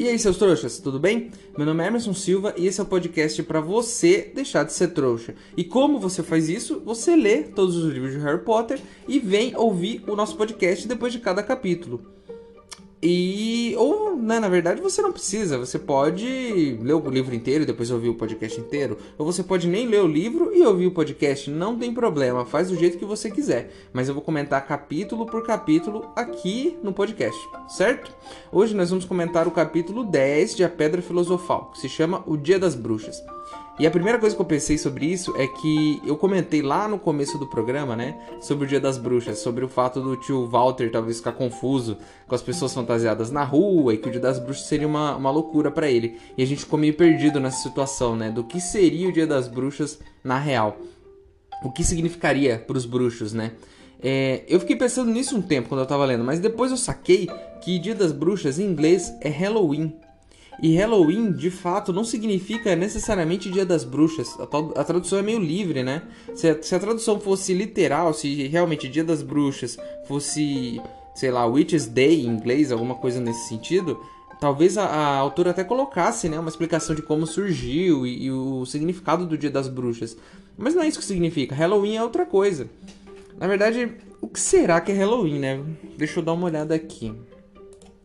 E aí, seus trouxas, tudo bem? Meu nome é Emerson Silva e esse é o podcast para você deixar de ser trouxa. E como você faz isso? Você lê todos os livros de Harry Potter e vem ouvir o nosso podcast depois de cada capítulo. E ou, né, na verdade, você não precisa, você pode ler o livro inteiro e depois ouvir o podcast inteiro, ou você pode nem ler o livro e ouvir o podcast, não tem problema, faz do jeito que você quiser. Mas eu vou comentar capítulo por capítulo aqui no podcast, certo? Hoje nós vamos comentar o capítulo 10 de A Pedra Filosofal, que se chama O Dia das Bruxas. E a primeira coisa que eu pensei sobre isso é que eu comentei lá no começo do programa, né, sobre o Dia das Bruxas, sobre o fato do tio Walter talvez ficar confuso com as pessoas fantasiadas na rua e que o Dia das Bruxas seria uma, uma loucura para ele. E a gente ficou meio perdido nessa situação, né, do que seria o Dia das Bruxas na real. O que significaria para os bruxos, né? É, eu fiquei pensando nisso um tempo quando eu tava lendo, mas depois eu saquei que Dia das Bruxas em inglês é Halloween. E Halloween, de fato, não significa necessariamente Dia das Bruxas. A, tradução é meio livre, né? Se a, se a, tradução fosse literal, se realmente Dia das Bruxas fosse, sei lá, Witch's Day em inglês, alguma coisa nesse sentido, talvez a, a autora até colocasse, né, uma explicação de como surgiu e, e o significado do Dia das Bruxas. Mas não é isso que significa. Halloween é outra coisa. Na verdade, o que será que é Halloween, né? Deixa eu dar uma olhada aqui.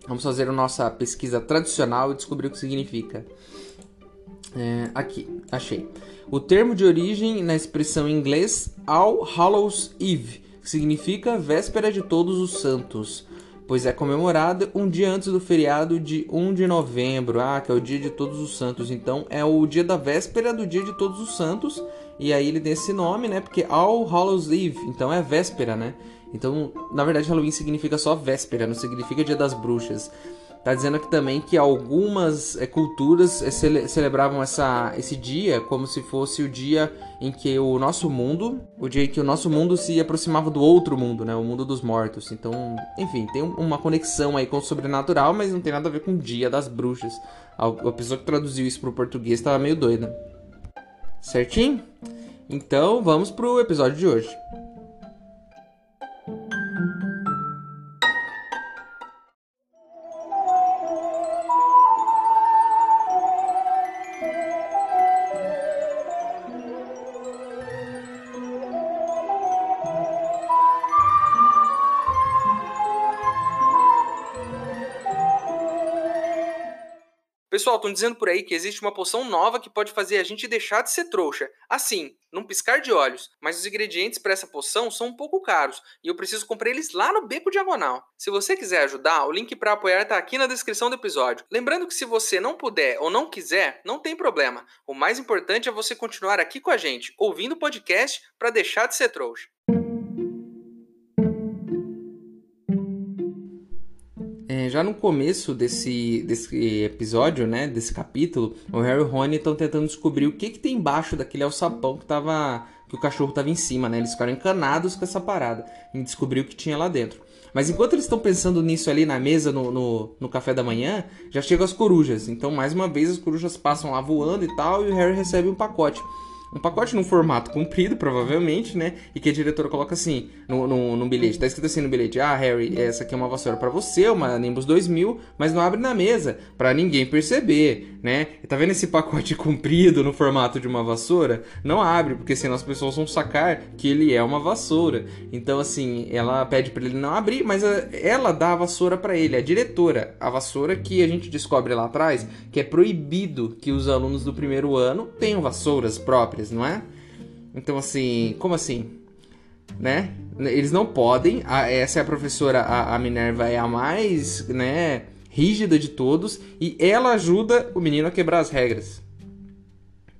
Vamos fazer a nossa pesquisa tradicional e descobrir o que significa. É, aqui, achei. O termo de origem na expressão em inglês All Hallows Eve, que significa véspera de todos os santos, pois é comemorado um dia antes do feriado de 1 de novembro, ah, que é o dia de todos os santos. Então é o dia da véspera do dia de todos os santos, e aí ele tem esse nome, né? Porque All Hallows Eve, então é véspera, né? Então, na verdade, Halloween significa só véspera, não significa dia das bruxas. Tá dizendo aqui também que algumas é, culturas é, cele celebravam essa, esse dia como se fosse o dia em que o nosso mundo, o dia em que o nosso mundo se aproximava do outro mundo, né, o mundo dos mortos. Então, enfim, tem uma conexão aí com o sobrenatural, mas não tem nada a ver com o dia das bruxas. A, a pessoa que traduziu isso para o português estava meio doida. Certinho? Então, vamos pro episódio de hoje. Pessoal, estão dizendo por aí que existe uma poção nova que pode fazer a gente deixar de ser trouxa. Assim, num piscar de olhos. Mas os ingredientes para essa poção são um pouco caros e eu preciso comprar eles lá no Beco Diagonal. Se você quiser ajudar, o link para apoiar está aqui na descrição do episódio. Lembrando que se você não puder ou não quiser, não tem problema. O mais importante é você continuar aqui com a gente, ouvindo o podcast para deixar de ser trouxa. Já no começo desse, desse episódio, né, desse capítulo, o Harry e o Rony estão tentando descobrir o que que tem embaixo daquele alçapão que tava que o cachorro tava em cima, né? Eles ficaram encanados com essa parada em descobrir o que tinha lá dentro. Mas enquanto eles estão pensando nisso ali na mesa, no, no, no, café da manhã, já chegam as corujas. Então, mais uma vez, as corujas passam lá voando e tal, e o Harry recebe um pacote um pacote num formato comprido, provavelmente, né? E que a diretora coloca assim no, no, no, bilhete. Tá escrito assim no bilhete: Ah, Harry, essa aqui é uma vassoura para você, uma Nimbus 2000, mas não abre na mesa, para ninguém perceber, né? Tá vendo esse pacote comprido no formato de uma vassoura? Não abre, porque senão as pessoas vão sacar que ele é uma vassoura. Então, assim, ela pede para ele não abrir, mas ela dá a vassoura para ele, a diretora. A vassoura que a gente descobre lá atrás que é proibido que os alunos do primeiro ano tenham vassouras próprias não é? Então, assim, como assim? Né? Eles não podem. A, essa é a professora, a, a Minerva é a mais, né, rígida de todos e ela ajuda o menino a quebrar as regras.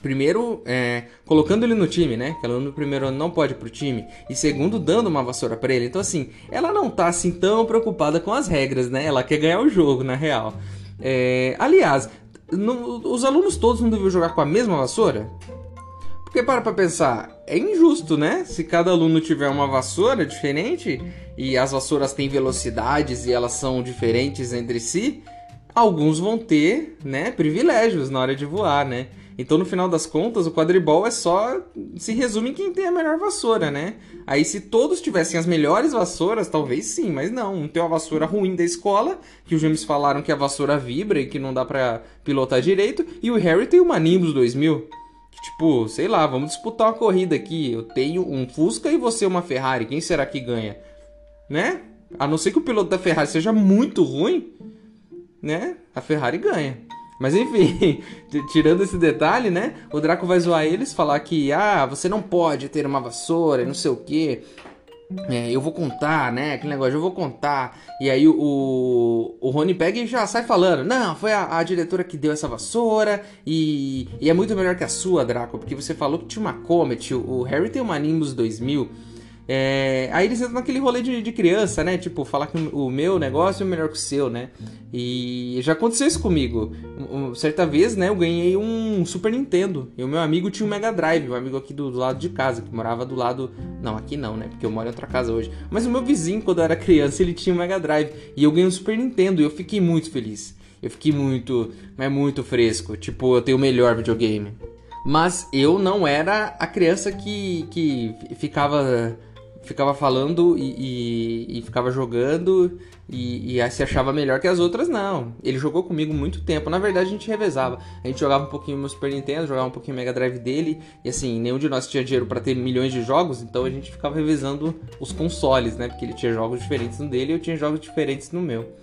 Primeiro, é, colocando ele no time, né? Que aluno no primeiro não pode ir pro time. E segundo, dando uma vassoura para ele. Então, assim, ela não tá assim tão preocupada com as regras, né? Ela quer ganhar o jogo, na real. É, aliás, no, os alunos todos não deviam jogar com a mesma vassoura? Porque para pra pensar, é injusto, né? Se cada aluno tiver uma vassoura diferente e as vassouras têm velocidades e elas são diferentes entre si, alguns vão ter, né, privilégios na hora de voar, né? Então, no final das contas, o quadribol é só. se resume em quem tem a melhor vassoura, né? Aí, se todos tivessem as melhores vassouras, talvez sim, mas não. Um tem uma vassoura ruim da escola, que os gêmeos falaram que a vassoura vibra e que não dá pra pilotar direito, e o Harry tem uma Nimbus 2000. Tipo, sei lá, vamos disputar uma corrida aqui. Eu tenho um Fusca e você uma Ferrari. Quem será que ganha? Né? A não ser que o piloto da Ferrari seja muito ruim, né? A Ferrari ganha. Mas enfim, tirando esse detalhe, né? O Draco vai zoar eles, falar que, ah, você não pode ter uma vassoura não sei o que. É, eu vou contar, né? Aquele negócio, eu vou contar. E aí o, o Rony pega e já sai falando: Não, foi a, a diretora que deu essa vassoura e, e, é muito melhor que a sua, Draco, porque você falou que tinha uma Comet. O, o Harry tem uma Nimbus 2000. É, aí eles entram naquele rolê de, de, criança, né? Tipo, falar que o meu negócio é melhor que o seu, né? E já aconteceu isso comigo. Certa vez, né, eu ganhei um Super Nintendo. E o meu amigo tinha um Mega Drive, um amigo aqui do, do, lado de casa, que morava do lado. Não, aqui não, né? Porque eu moro em outra casa hoje. Mas o meu vizinho, quando eu era criança, ele tinha um Mega Drive. E eu ganhei um Super Nintendo e eu fiquei muito feliz. Eu fiquei muito, mas muito fresco. Tipo, eu tenho o melhor videogame. Mas eu não era a criança que, que ficava ficava falando e, e, e ficava jogando e, e, se achava melhor que as outras, não. Ele jogou comigo muito tempo. Na verdade, a gente revezava. A gente jogava um pouquinho no Super Nintendo, jogava um pouquinho Mega Drive dele. E assim, nenhum de nós tinha dinheiro para ter milhões de jogos, então a gente ficava revezando os consoles, né? Porque ele tinha jogos diferentes no dele e eu tinha jogos diferentes no meu.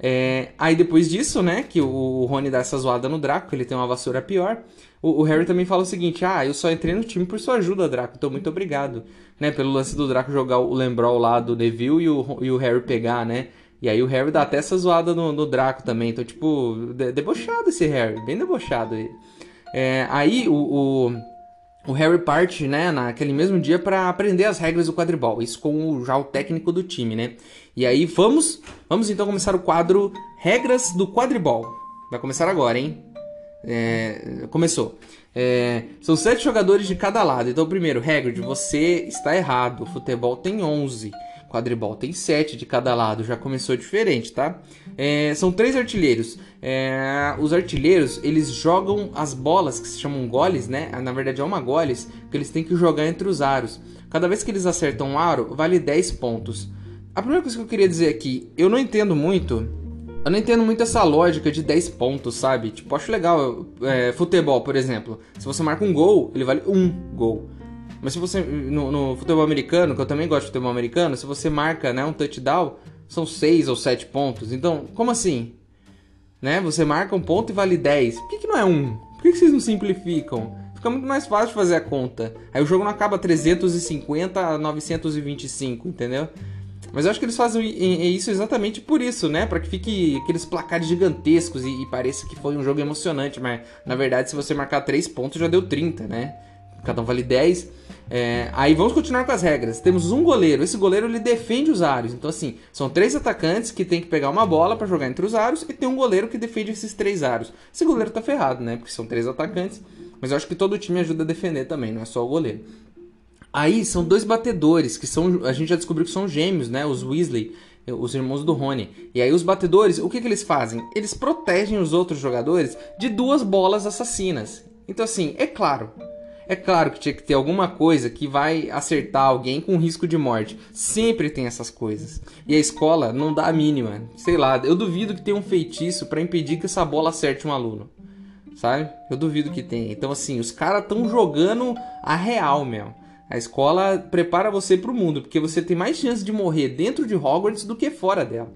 É, aí depois disso, né, que o Rony dá essa zoada no Draco, ele tem uma vassoura pior, o, o, Harry também fala o seguinte: Ah, eu só entrei no time por sua ajuda, Draco, então muito obrigado. Né, pelo lance do Draco jogar o Lembrol lá do Neville e o, e o Harry pegar, né? E aí o Harry dá até essa zoada no, no Draco também. Então, tipo, de, debochado esse Harry, bem debochado. É, aí o, o o Harry parte, né, naquele mesmo dia para aprender as regras do quadribol, isso com o, já o técnico do time, né? E aí vamos, vamos então começar o quadro Regras do Quadribol. Vai começar agora, hein? É, começou. É, são sete jogadores de cada lado. Então, primeiro, Hagrid, você está errado. O futebol tem 11. Quadribol tem 7 de cada lado, já começou diferente, tá? É, são três artilheiros. É, os artilheiros, eles jogam as bolas que se chamam goles, né? Na verdade é uma goles, que eles têm que jogar entre os aros. Cada vez que eles acertam um aro, vale 10 pontos. A primeira coisa que eu queria dizer aqui, eu não entendo muito eu não entendo muito essa lógica de 10 pontos, sabe? Tipo, acho legal. É, futebol, por exemplo. Se você marca um gol, ele vale um gol. Mas se você. No, no, futebol americano, que eu também gosto de futebol americano, se você marca né, um touchdown, são 6 ou 7 pontos. Então, como assim? Né? Você marca um ponto e vale 10. Por que, que não é um? Por que, que vocês não simplificam? Fica muito mais fácil fazer a conta. Aí o jogo não acaba 350 a 925, entendeu? Mas eu acho que eles fazem isso exatamente por isso, né? Para que fique aqueles placares gigantescos e, e, pareça que foi um jogo emocionante. Mas na verdade, se você marcar 3 pontos, já deu 30, né? Cada um vale 10. É, aí vamos continuar com as regras. Temos um goleiro. Esse goleiro ele defende os aros. Então, assim, são três atacantes que tem que pegar uma bola para jogar entre os aros e tem um goleiro que defende esses três aros. Esse goleiro tá ferrado, né? Porque são três atacantes. Mas eu acho que todo time ajuda a defender também, não é só o goleiro. Aí são dois batedores que são. A gente já descobriu que são gêmeos, né? Os Weasley, os irmãos do Rony. E aí os batedores, o que, que eles fazem? Eles protegem os outros jogadores de duas bolas assassinas. Então, assim, é claro, é claro que tinha que ter alguma coisa que vai acertar alguém com risco de morte. Sempre tem essas coisas. E a escola não dá a mínima. Sei lá, eu duvido que tenha um feitiço para impedir que essa bola acerte um aluno. Sabe? Eu duvido que tenha. Então, assim, os caras estão jogando a real mesmo. A escola prepara você para o mundo, porque você tem mais chance de morrer dentro de Hogwarts do que fora dela.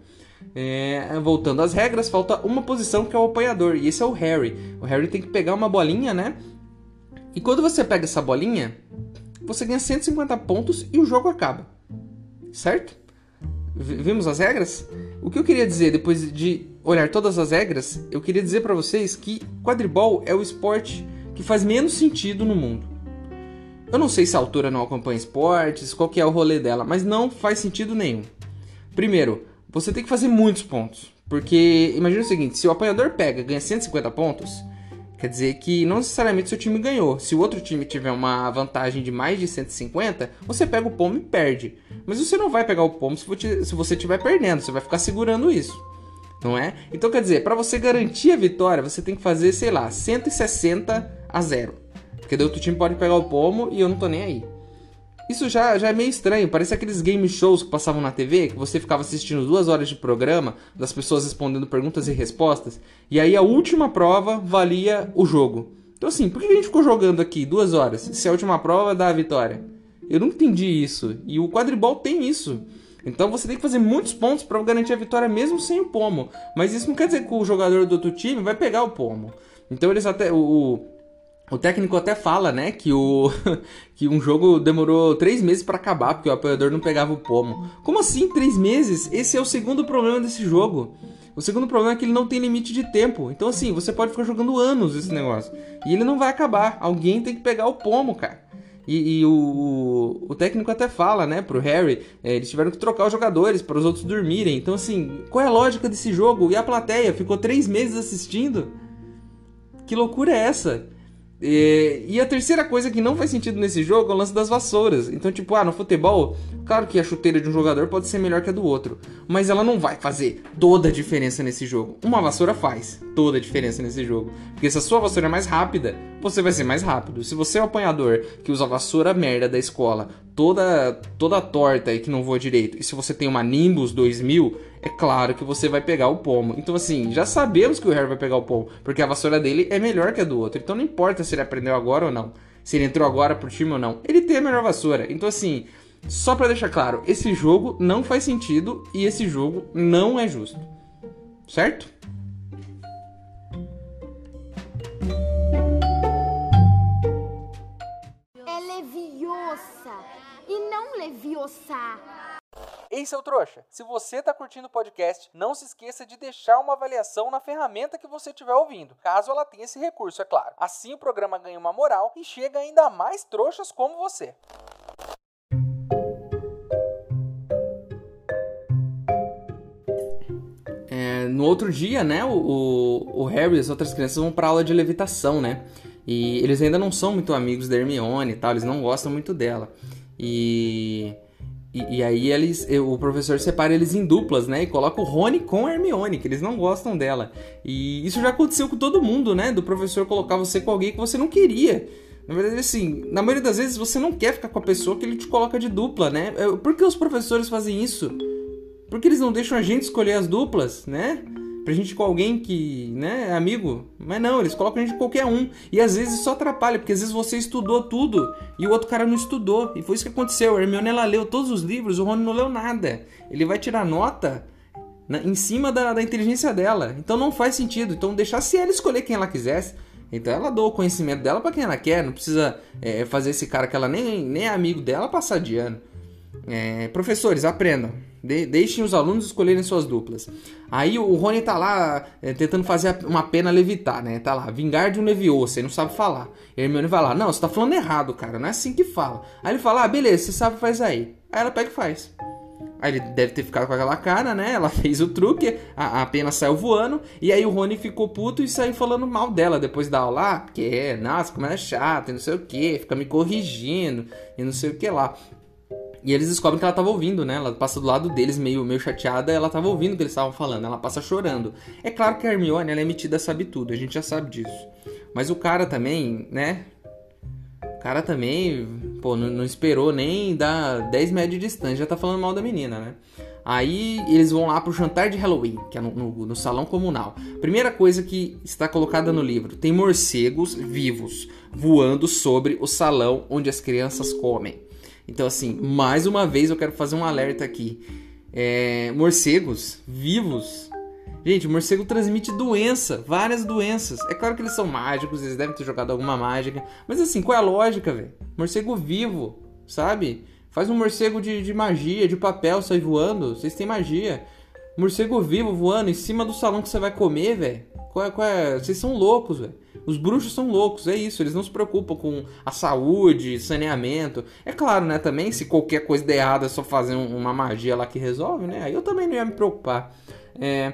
É, voltando às regras, falta uma posição que é o apanhador, e esse é o Harry. O Harry tem que pegar uma bolinha, né? E quando você pega essa bolinha, você ganha 150 pontos e o jogo acaba. Certo? Vimos as regras? O que eu queria dizer depois de olhar todas as regras, eu queria dizer para vocês que quadribol é o esporte que faz menos sentido no mundo. Eu não sei se a autora não acompanha esportes, qual que é o rolê dela, mas não faz sentido nenhum. Primeiro, você tem que fazer muitos pontos. Porque imagina o seguinte, se o apanhador pega e ganha 150 pontos, Quer dizer que não necessariamente seu time ganhou. Se o outro time tiver uma vantagem de mais de 150, você pega o pomo e perde. Mas você não vai pegar o pomo se você estiver perdendo, você vai ficar segurando isso. Não é? Então quer dizer, para você garantir a vitória, você tem que fazer, sei lá, 160 a zero. Porque daí outro time pode pegar o pomo e eu não tô nem aí. Isso já, já é meio estranho, parece aqueles game shows que passavam na TV, que você ficava assistindo duas horas de programa, das pessoas respondendo perguntas e respostas, e aí a última prova valia o jogo. Então assim, por que a gente ficou jogando aqui duas horas, se a última prova dá a vitória? Eu não entendi isso, e o quadribol tem isso. Então você tem que fazer muitos pontos para garantir a vitória mesmo sem o pomo. Mas isso não quer dizer que o jogador do outro time vai pegar o pomo. Então eles até. O, o técnico até fala, né, que, o, que um jogo demorou três meses para acabar, porque o apoiador não pegava o pomo. Como assim três meses? Esse é o segundo problema desse jogo. O segundo problema é que ele não tem limite de tempo. Então, assim, você pode ficar jogando anos esse negócio. E ele não vai acabar. Alguém tem que pegar o pomo, cara. E, e o, o, técnico até fala, né, pro Harry, é, eles tiveram que trocar os jogadores para os outros dormirem. Então, assim, qual é a lógica desse jogo? E a plateia ficou três meses assistindo? Que loucura é essa? E, e, a terceira coisa que não faz sentido nesse jogo é o lance das vassouras. Então, tipo, ah, no futebol, claro que a chuteira de um jogador pode ser melhor que a do outro, mas ela não vai fazer toda a diferença nesse jogo. Uma vassoura faz toda a diferença nesse jogo. Porque se a sua vassoura é mais rápida, você vai ser mais rápido. Se você é um apanhador que usa a vassoura merda da escola, toda toda torta e que não voa direito, e se você tem uma Nimbus 2000, é claro que você vai pegar o pomo. Então, assim, já sabemos que o Harry vai pegar o pomo, porque a vassoura dele é melhor que a do outro. Então, não importa se ele aprendeu agora ou não, se ele entrou agora pro time ou não, ele tem a melhor vassoura. Então, assim, só para deixar claro, esse jogo não faz sentido e esse jogo não é justo. Certo? Ei, seu trouxa, se você está curtindo o podcast, não se esqueça de deixar uma avaliação na ferramenta que você estiver ouvindo, caso ela tenha esse recurso, é claro. Assim o programa ganha uma moral e chega ainda mais trouxas como você. É, no outro dia, né, o, o, o Harry e as outras crianças vão para aula de levitação, né? E eles ainda não são muito amigos da Hermione e tal, eles não gostam muito dela. E e, e, aí eles, o professor separa eles em duplas, né? E coloca o Rony com a Hermione, que eles não gostam dela. E isso já aconteceu com todo mundo, né? Do professor colocar você com alguém que você não queria. Na verdade, assim, na maioria das vezes você não quer ficar com a pessoa que ele te coloca de dupla, né? Por que os professores fazem isso? Por que eles não deixam a gente escolher as duplas, né? Pra gente ir com alguém que, né, é amigo. Mas não, eles colocam a gente com qualquer um. E às vezes isso atrapalha, porque às vezes você estudou tudo e o outro cara não estudou. E foi isso que aconteceu. A Hermione ela leu todos os livros, o Rony não leu nada. Ele vai tirar nota na, em cima da, da inteligência dela. Então não faz sentido. Então deixasse ela escolher quem ela quisesse. Então ela dou o conhecimento dela para quem ela quer. Não precisa é, fazer esse cara que ela nem, nem é amigo dela passar de ano. É, professores, aprendam. De deixem os alunos escolherem suas duplas. Aí o Rony tá lá é, tentando fazer uma pena levitar, né? Tá lá, vingar de um levioso, ele não sabe falar. E a Hermione vai lá, não, você tá falando errado, cara, não é assim que fala. Aí ele fala, ah, beleza, você sabe, faz aí. Aí ela pega e faz. Aí ele deve ter ficado com aquela cara, né? Ela fez o truque, a, a pena saiu voando, e aí o Rony ficou puto e saiu falando mal dela depois da aula. Ah, porque, é, nossa, como ela é chata, e não sei o que, fica me corrigindo, e não sei o que lá. E eles descobrem que ela tava ouvindo, né? Ela passa do lado deles, meio, meio chateada, ela tava ouvindo o que eles estavam falando, ela passa chorando. É claro que a Hermione, ela é metida sabe tudo, a gente já sabe disso. Mas o cara também, né? O cara também, pô, não, não esperou nem dar 10 metros de distância, já tá falando mal da menina, né? Aí eles vão lá pro jantar de Halloween, que é no, no, no, salão comunal. Primeira coisa que está colocada no livro: tem morcegos vivos voando sobre o salão onde as crianças comem. Então, assim, mais uma vez eu quero fazer um alerta aqui. É, morcegos vivos. Gente, o morcego transmite doença, várias doenças. É claro que eles são mágicos, eles devem ter jogado alguma mágica. Mas assim, qual é a lógica, velho? Morcego vivo, sabe? Faz um morcego de, de magia, de papel, sai voando. Vocês têm magia. Morcego vivo voando em cima do salão que você vai comer, velho. Qual é, qual é? Vocês são loucos, velho. Os bruxos são loucos, é isso. Eles não se preocupam com a saúde, saneamento. É claro, né? Também, se qualquer coisa der errado é só fazer uma magia lá que resolve, né? Aí eu também não ia me preocupar. É,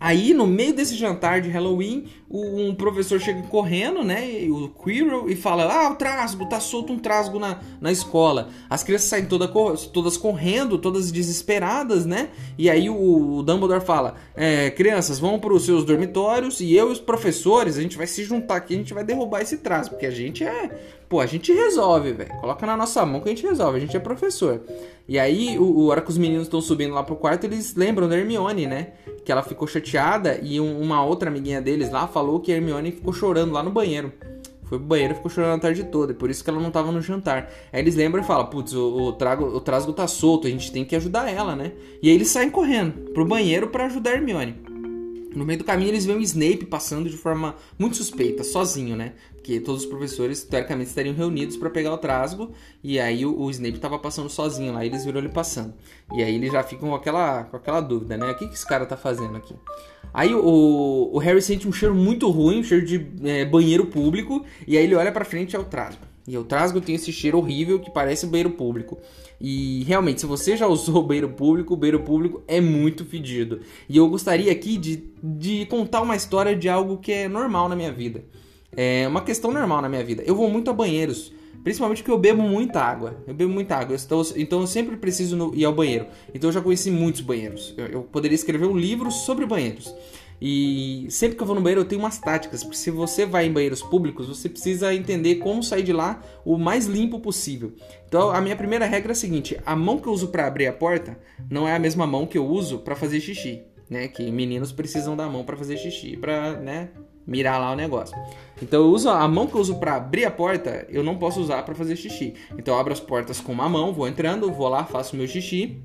Aí, no meio desse jantar de Halloween, um professor chega correndo, né? O Quirrell, e fala: Ah, o trasgo, tá solto um trasgo na, na escola. As crianças saem toda, todas correndo, todas desesperadas, né? E aí o, o Dumbledore fala: é, Crianças, vão para os seus dormitórios e eu e os professores, a gente vai se juntar aqui, a gente vai derrubar esse trasgo, porque a gente é Pô, a gente resolve, velho. Coloca na nossa mão que a gente resolve. A gente é professor. E aí, o, o hora que os meninos estão subindo lá pro quarto, eles lembram da Hermione, né? Que ela ficou chateada e um, uma outra amiguinha deles lá falou que a Hermione ficou chorando lá no banheiro. Foi pro banheiro e ficou chorando a tarde toda. E por isso que ela não tava no jantar. Aí eles lembram e falam: Putz, o, o, trago, o trasgo tá solto, a gente tem que ajudar ela, né? E aí eles saem correndo pro banheiro para ajudar a Hermione. No meio do caminho eles veem o Snape passando de forma muito suspeita, sozinho, né? Porque todos os professores, teoricamente, estariam reunidos para pegar o trasgo. E aí o, o Snape estava passando sozinho lá, e eles viram ele passando. E aí eles já ficam com aquela, com aquela dúvida, né? O que, que esse cara tá fazendo aqui? Aí o, o Harry sente um cheiro muito ruim, um cheiro de é, banheiro público. E aí ele olha para frente e é o trasgo. E o trasgo tem esse cheiro horrível que parece um banheiro público. E realmente, se você já usou o banheiro público, o banheiro público é muito fedido. E eu gostaria aqui de, de contar uma história de algo que é normal na minha vida. É uma questão normal na minha vida. Eu vou muito a banheiros. Principalmente porque eu bebo muita água. Eu bebo muita água. Então, então eu sempre preciso no, ir ao banheiro. Então eu já conheci muitos banheiros. Eu, eu poderia escrever um livro sobre banheiros. E sempre que eu vou no banheiro eu tenho umas táticas, porque se você vai em banheiros públicos, você precisa entender como sair de lá o mais limpo possível. Então a minha primeira regra é a seguinte: a mão que eu uso para abrir a porta não é a mesma mão que eu uso para fazer xixi, né? Que meninos precisam da mão para fazer xixi, para, né, mirar lá o negócio. Então eu uso a mão que eu uso para abrir a porta, eu não posso usar para fazer xixi. Então eu abro as portas com uma mão, vou entrando, vou lá, faço meu xixi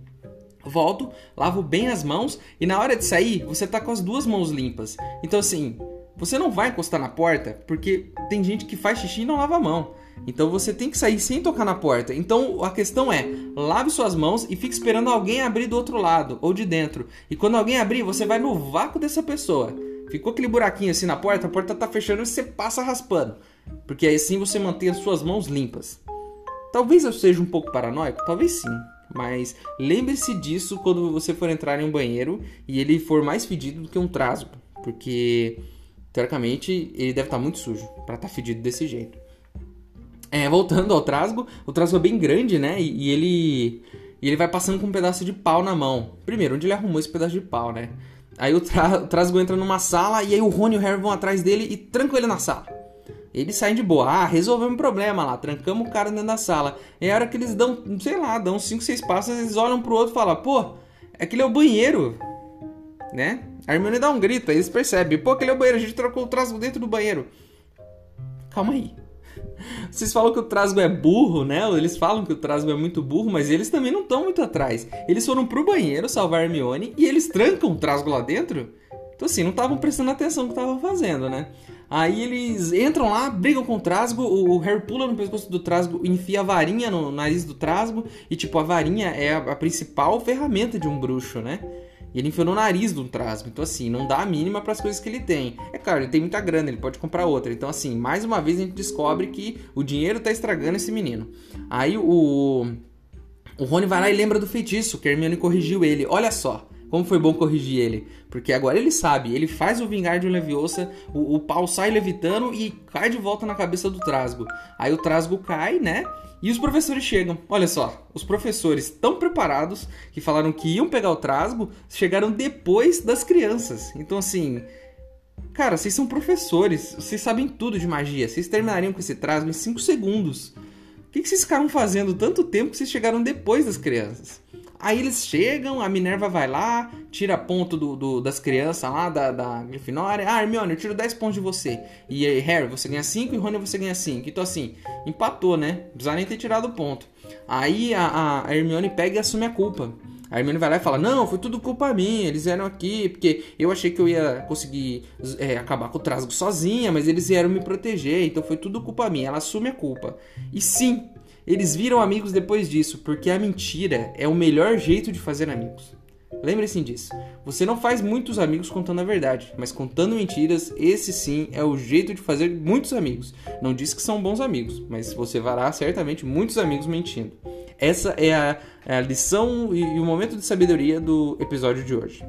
volto, lavo bem as mãos e na hora de sair você tá com as duas mãos limpas. Então assim, você não vai encostar na porta porque tem gente que faz xixi e não lava a mão. Então você tem que sair sem tocar na porta. Então a questão é: lave suas mãos e fique esperando alguém abrir do outro lado ou de dentro. E quando alguém abrir, você vai no vácuo dessa pessoa. Ficou aquele buraquinho assim na porta, a porta tá fechando e você passa raspando. Porque assim você mantém as suas mãos limpas. Talvez eu seja um pouco paranoico, talvez sim. Mas lembre-se disso quando você for entrar em um banheiro e ele for mais fedido do que um trasgo, porque teoricamente ele deve estar muito sujo para estar tá fedido desse jeito. É, voltando ao trasgo, o trasgo é bem grande, né? E, e ele e ele vai passando com um pedaço de pau na mão. Primeiro, onde ele arrumou esse pedaço de pau, né? Aí o, tra o Trasgo entra numa sala e aí o Rony e o Harry vão atrás dele e trancam ele na sala. Eles saem de boa. Ah, resolvemos um problema lá. Trancamos o cara dentro da sala. É a hora que eles dão, sei lá, dão 5, 6 passos, eles olham pro outro e falam, pô, aquele é o banheiro. Né? A Hermione dá um grito, aí eles percebem, pô, aquele é o banheiro, a gente trocou o trasgo dentro do banheiro. Calma aí. Vocês falam que o Trasgo é burro, né? Eles falam que o Trasgo é muito burro, mas eles também não estão muito atrás. Eles foram pro banheiro salvar Hermione e eles trancam o Trasgo lá dentro. Então assim, não estavam prestando atenção no que estavam fazendo, né? Aí eles entram lá, brigam com o Trasgo, o Harry pula no pescoço do Trasgo, enfia a varinha no nariz do Trasgo, e tipo, a varinha é a, principal ferramenta de um bruxo, né? E ele enfiou no nariz do Trasgo. Então, assim, não dá a mínima para as coisas que ele tem. É claro, ele tem muita grana, ele pode comprar outra. Então, assim, mais uma vez a gente descobre que o dinheiro tá estragando esse menino. Aí o. O Rony vai lá e lembra do feitiço, que Hermione corrigiu ele. Olha só. Como foi bom corrigir ele. Porque agora ele sabe, ele faz o vingar de Leviosa, o, o pau sai levitando e cai de volta na cabeça do Trasgo. Aí o Trasgo cai, né? E os professores chegam. Olha só, os professores tão preparados que falaram que iam pegar o Trasgo, chegaram depois das crianças. Então assim, cara, vocês são professores, vocês sabem tudo de magia. Vocês terminariam com esse Trasgo em 5 segundos. O que, que vocês ficaram fazendo tanto tempo que vocês chegaram depois das crianças? Aí eles chegam, a Minerva vai lá, tira ponto do, do das crianças lá, da, da Grifinória. Ah, Hermione, eu tiro 10 pontos de você. E aí, Harry, você ganha 5 e Rony você ganha 5. Então assim, empatou, né? Não precisa nem ter tirado ponto. Aí a, a Hermione pega e assume a culpa. A Hermione vai lá e fala: Não, foi tudo culpa minha. Eles vieram aqui porque eu achei que eu ia conseguir é, acabar com o trasgo sozinha, mas eles vieram me proteger, então foi tudo culpa minha. Ela assume a culpa. E sim, eles viram amigos depois disso, porque a mentira é o melhor jeito de fazer amigos. Lembre-se disso. Você não faz muitos amigos contando a verdade, mas contando mentiras, esse sim é o jeito de fazer muitos amigos. Não diz que são bons amigos, mas você fará certamente muitos amigos mentindo. Essa é a, é a lição e o momento de sabedoria do episódio de hoje.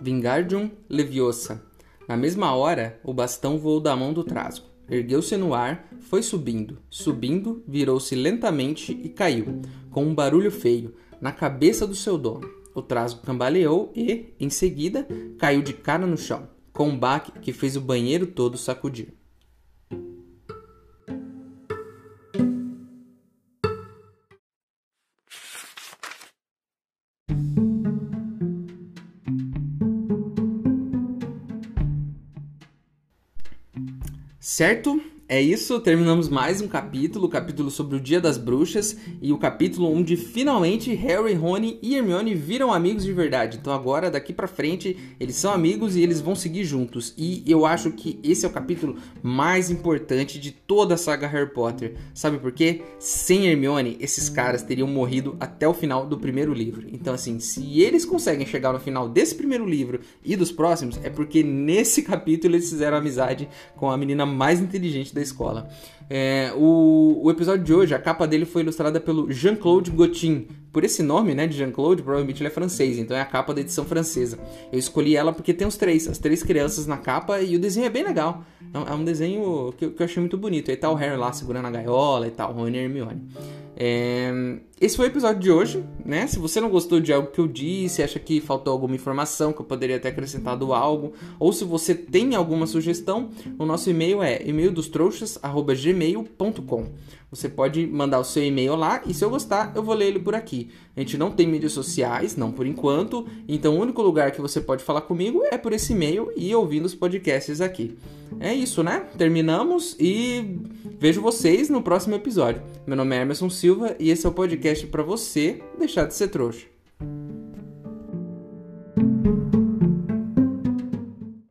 Vingardium Leviosa. Na mesma hora, o bastão voou da mão do trasgo. Ergueu-se no ar, foi subindo, subindo, virou-se lentamente e caiu, com um barulho feio, na cabeça do seu dono. O trasgo cambaleou e, em seguida, caiu de cara no chão, com um baque que fez o banheiro todo sacudir. Certo? É isso, terminamos mais um capítulo, o capítulo sobre o Dia das Bruxas e o capítulo onde finalmente Harry, Rony e Hermione viram amigos de verdade. Então agora, daqui pra frente, eles são amigos e eles vão seguir juntos. E eu acho que esse é o capítulo mais importante de toda a saga Harry Potter. Sabe por quê? Sem Hermione, esses caras teriam morrido até o final do primeiro livro. Então assim, se eles conseguem chegar no final desse primeiro livro e dos próximos, é porque nesse capítulo eles fizeram amizade com a menina mais inteligente da da escola. É, o, o episódio de hoje, a capa dele foi ilustrada pelo Jean-Claude Gauthier. Por esse nome, né, de Jean-Claude, provavelmente ele é francês, então é a capa da edição francesa. Eu escolhi ela porque tem os três, as três crianças na capa e o desenho é bem legal. É um é desenho que que eu achei muito bonito. Aí tá o Harry lá segurando a gaiola e tal, Rony e Hermione. É... Esse foi o episódio de hoje, né? Se você não gostou de algo que eu disse, acha que faltou alguma informação que eu poderia ter acrescentado algo, ou se você tem alguma sugestão, o nosso e-mail é e-maildostrouxas@gmail.com. Você pode mandar o seu e-mail lá e se eu gostar, eu vou ler ele por aqui. A gente não tem mídias sociais, não por enquanto, então o único lugar que você pode falar comigo é por esse e-mail e ouvindo os podcasts aqui. É isso, né? Terminamos e vejo vocês no próximo episódio. Meu nome é Emerson Silva e esse é o podcast para você deixar de ser trouxa.